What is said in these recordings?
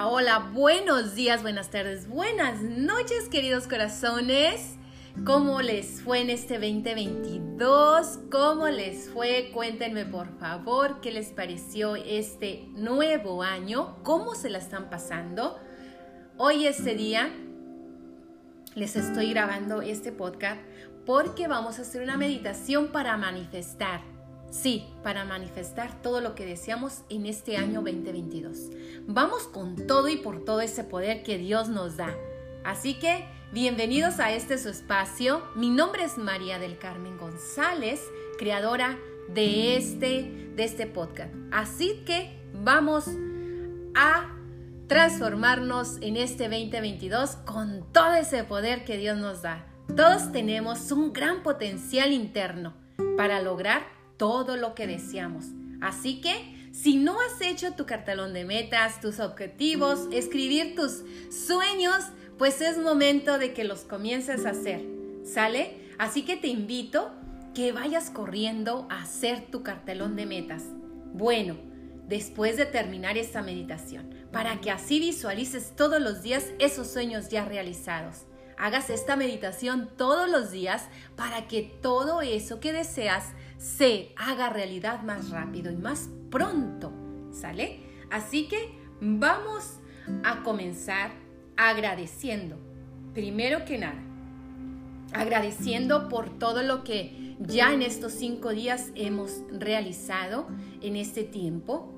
Hola, buenos días, buenas tardes, buenas noches, queridos corazones. ¿Cómo les fue en este 2022? ¿Cómo les fue? Cuéntenme por favor qué les pareció este nuevo año, cómo se la están pasando. Hoy este día les estoy grabando este podcast porque vamos a hacer una meditación para manifestar. Sí, para manifestar todo lo que deseamos en este año 2022. Vamos con todo y por todo ese poder que Dios nos da. Así que, bienvenidos a este su espacio. Mi nombre es María del Carmen González, creadora de este, de este podcast. Así que vamos a transformarnos en este 2022 con todo ese poder que Dios nos da. Todos tenemos un gran potencial interno para lograr todo lo que deseamos. Así que, si no has hecho tu cartelón de metas, tus objetivos, escribir tus sueños, pues es momento de que los comiences a hacer. ¿Sale? Así que te invito que vayas corriendo a hacer tu cartelón de metas. Bueno, después de terminar esta meditación, para que así visualices todos los días esos sueños ya realizados. Hagas esta meditación todos los días para que todo eso que deseas se haga realidad más rápido y más pronto. ¿Sale? Así que vamos a comenzar agradeciendo. Primero que nada, agradeciendo por todo lo que ya en estos cinco días hemos realizado en este tiempo,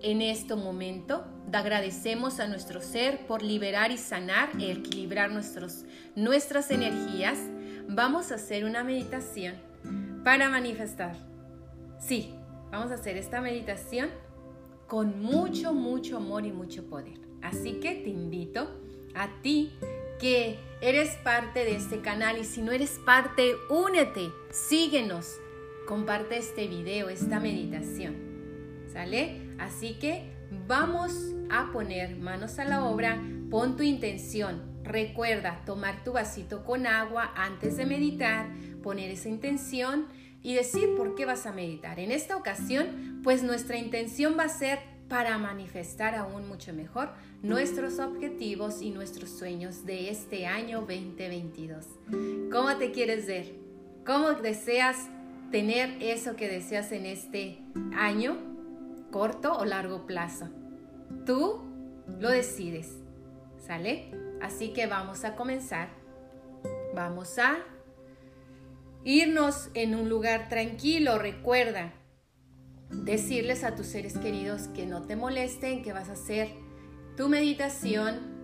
en este momento. Agradecemos a nuestro ser por liberar y sanar, equilibrar nuestros, nuestras energías. Vamos a hacer una meditación para manifestar. Sí, vamos a hacer esta meditación con mucho, mucho amor y mucho poder. Así que te invito a ti que eres parte de este canal y si no eres parte, únete, síguenos, comparte este video, esta meditación. ¿Sale? Así que vamos a poner manos a la obra, pon tu intención. Recuerda tomar tu vasito con agua antes de meditar, poner esa intención y decir por qué vas a meditar. En esta ocasión, pues nuestra intención va a ser para manifestar aún mucho mejor nuestros objetivos y nuestros sueños de este año 2022. ¿Cómo te quieres ver? ¿Cómo deseas tener eso que deseas en este año, corto o largo plazo? Tú lo decides, ¿sale? Así que vamos a comenzar. Vamos a irnos en un lugar tranquilo, recuerda decirles a tus seres queridos que no te molesten, que vas a hacer tu meditación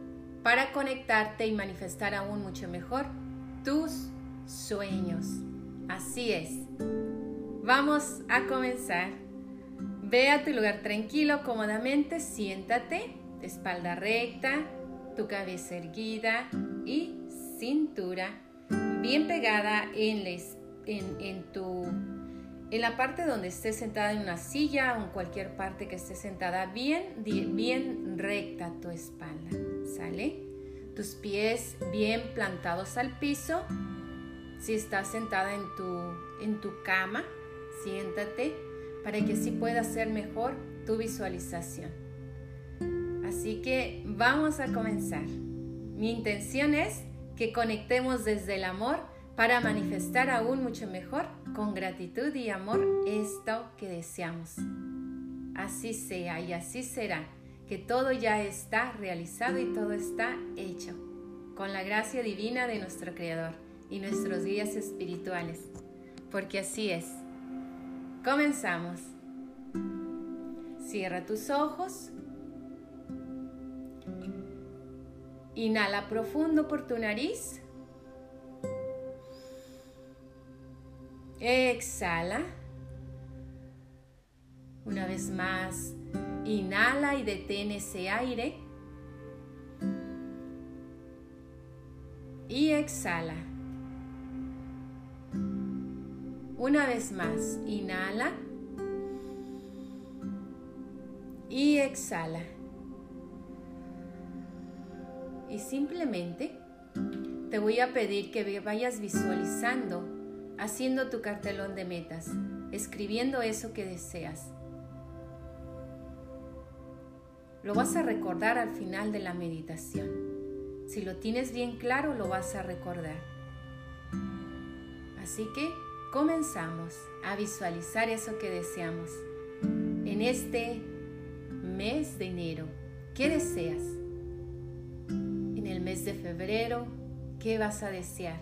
para conectarte y manifestar aún mucho mejor tus sueños. Así es. Vamos a comenzar. Ve a tu lugar tranquilo, cómodamente, siéntate, espalda recta, tu cabeza erguida y cintura bien pegada en, tu en la parte donde estés sentada en una silla o en cualquier parte que estés sentada, bien, bien recta tu espalda, ¿sale? Tus pies bien plantados al piso. Si estás sentada en tu, en tu cama, siéntate para que así pueda ser mejor tu visualización. Así que vamos a comenzar. Mi intención es que conectemos desde el amor para manifestar aún mucho mejor con gratitud y amor esto que deseamos. Así sea y así será, que todo ya está realizado y todo está hecho, con la gracia divina de nuestro Creador y nuestros guías espirituales, porque así es. Comenzamos. Cierra tus ojos Inhala profundo por tu nariz. Exhala. Una vez más, inhala y detén ese aire. Y exhala. Una vez más, inhala y exhala y simplemente te voy a pedir que vayas visualizando, haciendo tu cartelón de metas, escribiendo eso que deseas. lo vas a recordar al final de la meditación. Si lo tienes bien claro, lo vas a recordar. Así que comenzamos a visualizar eso que deseamos. En este mes de enero, ¿qué deseas? El mes de febrero, ¿qué vas a desear?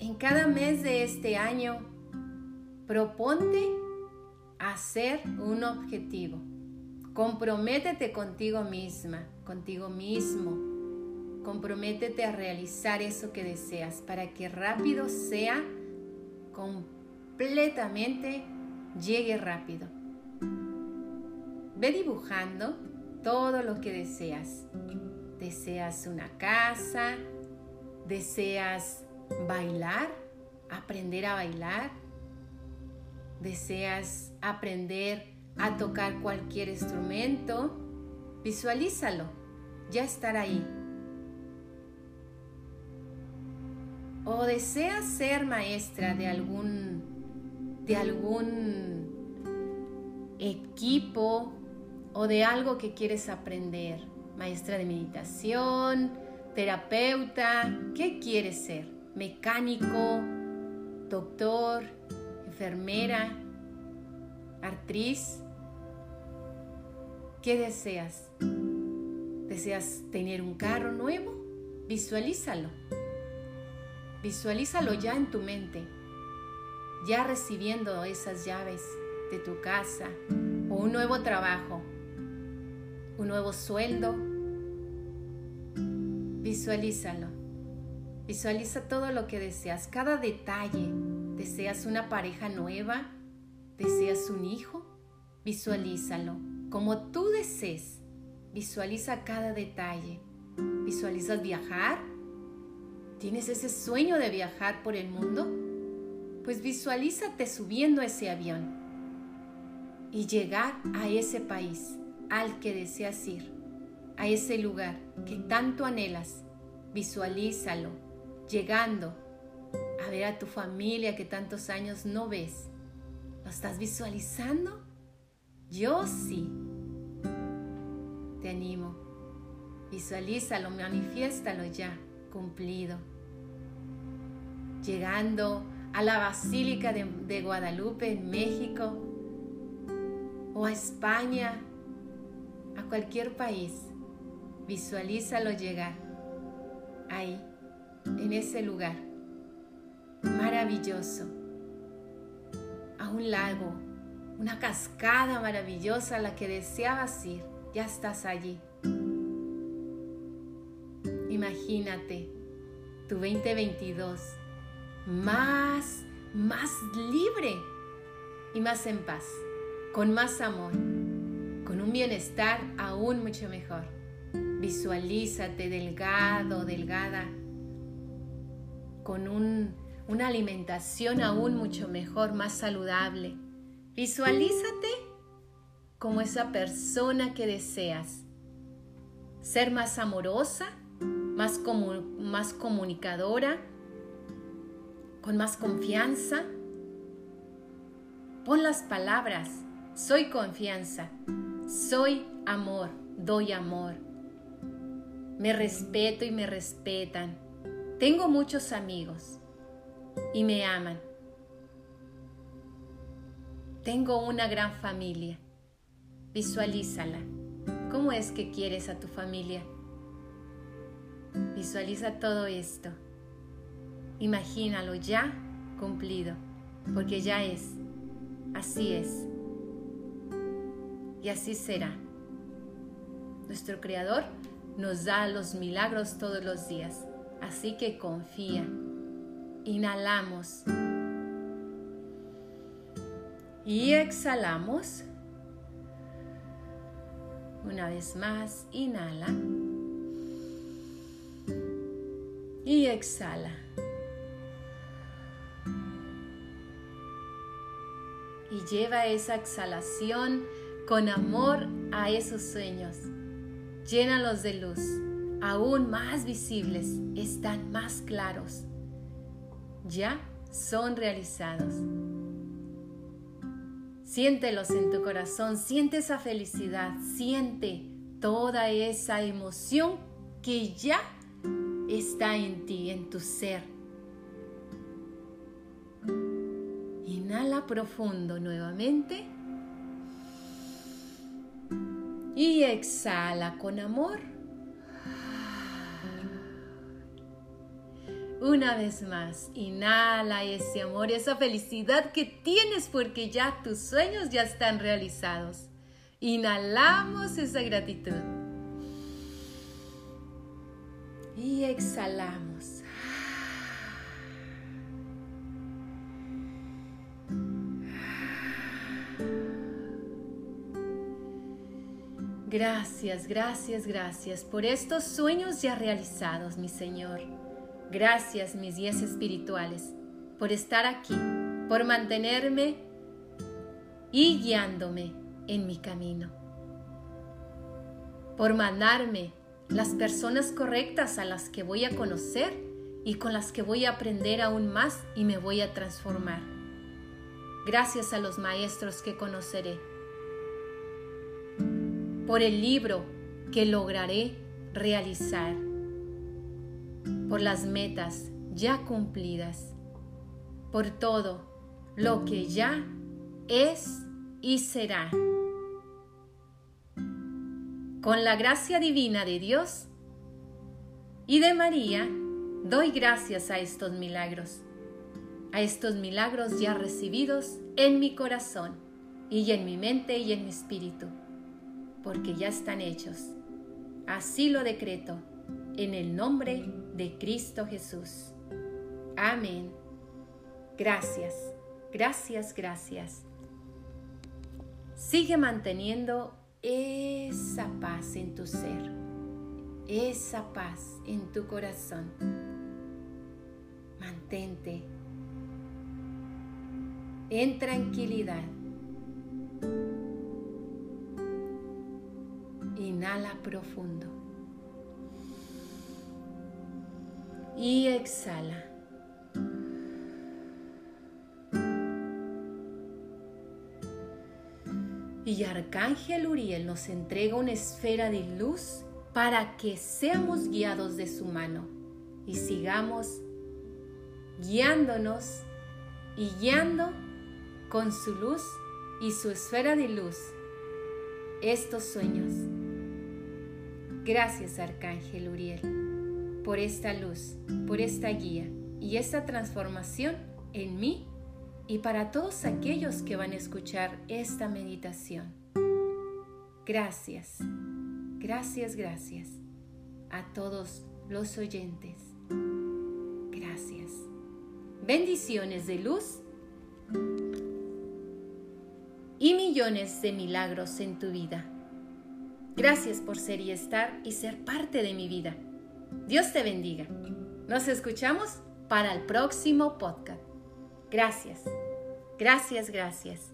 En cada mes de este año, proponte hacer un objetivo. Comprométete contigo misma, contigo mismo. Comprométete a realizar eso que deseas para que rápido sea completamente, llegue rápido. Ve dibujando todo lo que deseas. Deseas una casa, deseas bailar, aprender a bailar, deseas aprender a tocar cualquier instrumento, visualízalo, ya estará ahí. O deseas ser maestra de algún de algún equipo o de algo que quieres aprender, maestra de meditación, terapeuta, ¿qué quieres ser? Mecánico, doctor, enfermera, actriz. ¿Qué deseas? ¿Deseas tener un carro nuevo? Visualízalo. Visualízalo ya en tu mente, ya recibiendo esas llaves de tu casa o un nuevo trabajo, un nuevo sueldo. Visualízalo. Visualiza todo lo que deseas, cada detalle. ¿Deseas una pareja nueva? ¿Deseas un hijo? Visualízalo como tú desees. Visualiza cada detalle. ¿Visualizas viajar? ¿Tienes ese sueño de viajar por el mundo? Pues visualízate subiendo ese avión y llegar a ese país al que deseas ir, a ese lugar que tanto anhelas. Visualízalo, llegando a ver a tu familia que tantos años no ves. ¿Lo estás visualizando? Yo sí. Te animo. Visualízalo, manifiéstalo ya, cumplido. Llegando a la Basílica de, de Guadalupe en México o a España, a cualquier país, visualízalo llegar ahí, en ese lugar. Maravilloso, a un lago, una cascada maravillosa a la que deseabas ir ya estás allí. Imagínate tu 2022 más, más libre y más en paz, con más amor, con un bienestar aún mucho mejor. Visualízate delgado, delgada, con una alimentación aún mucho mejor, más saludable. Visualízate como esa persona que deseas. Ser más amorosa, más, más comunicadora, con más confianza. Pon las palabras, soy confianza, soy amor, doy amor. Me respeto y me respetan. Tengo muchos amigos y me aman. Tengo una gran familia. Visualízala. ¿Cómo es que quieres a tu familia? Visualiza todo esto. Imagínalo ya cumplido, porque ya es. Así es. Y así será. Nuestro Creador nos da los milagros todos los días. Así que confía. Inhalamos. Y exhalamos. Una vez más, inhala. Y exhala. Y lleva esa exhalación con amor a esos sueños. Llénalos de luz, aún más visibles, están más claros. Ya son realizados. Siéntelos en tu corazón, siente esa felicidad, siente toda esa emoción que ya está en ti, en tu ser. Inhala profundo nuevamente. Y exhala con amor. Una vez más, inhala ese amor, esa felicidad que tienes porque ya tus sueños ya están realizados. Inhalamos esa gratitud. Y exhalamos. Gracias, gracias, gracias por estos sueños ya realizados, mi Señor. Gracias, mis guías espirituales, por estar aquí, por mantenerme y guiándome en mi camino, por mandarme las personas correctas a las que voy a conocer y con las que voy a aprender aún más y me voy a transformar. Gracias a los maestros que conoceré por el libro que lograré realizar, por las metas ya cumplidas, por todo lo que ya es y será. Con la gracia divina de Dios y de María, doy gracias a estos milagros, a estos milagros ya recibidos en mi corazón y en mi mente y en mi espíritu porque ya están hechos. Así lo decreto, en el nombre de Cristo Jesús. Amén. Gracias, gracias, gracias. Sigue manteniendo esa paz en tu ser, esa paz en tu corazón. Mantente en tranquilidad Inhala profundo. Y exhala. Y Arcángel Uriel nos entrega una esfera de luz para que seamos guiados de su mano y sigamos guiándonos y guiando con su luz y su esfera de luz estos sueños. Gracias, Arcángel Uriel, por esta luz, por esta guía y esta transformación en mí y para todos aquellos que van a escuchar esta meditación. Gracias, gracias, gracias a todos los oyentes. Gracias. Bendiciones de luz y millones de milagros en tu vida. Gracias por ser y estar y ser parte de mi vida. Dios te bendiga. Nos escuchamos para el próximo podcast. Gracias. Gracias, gracias.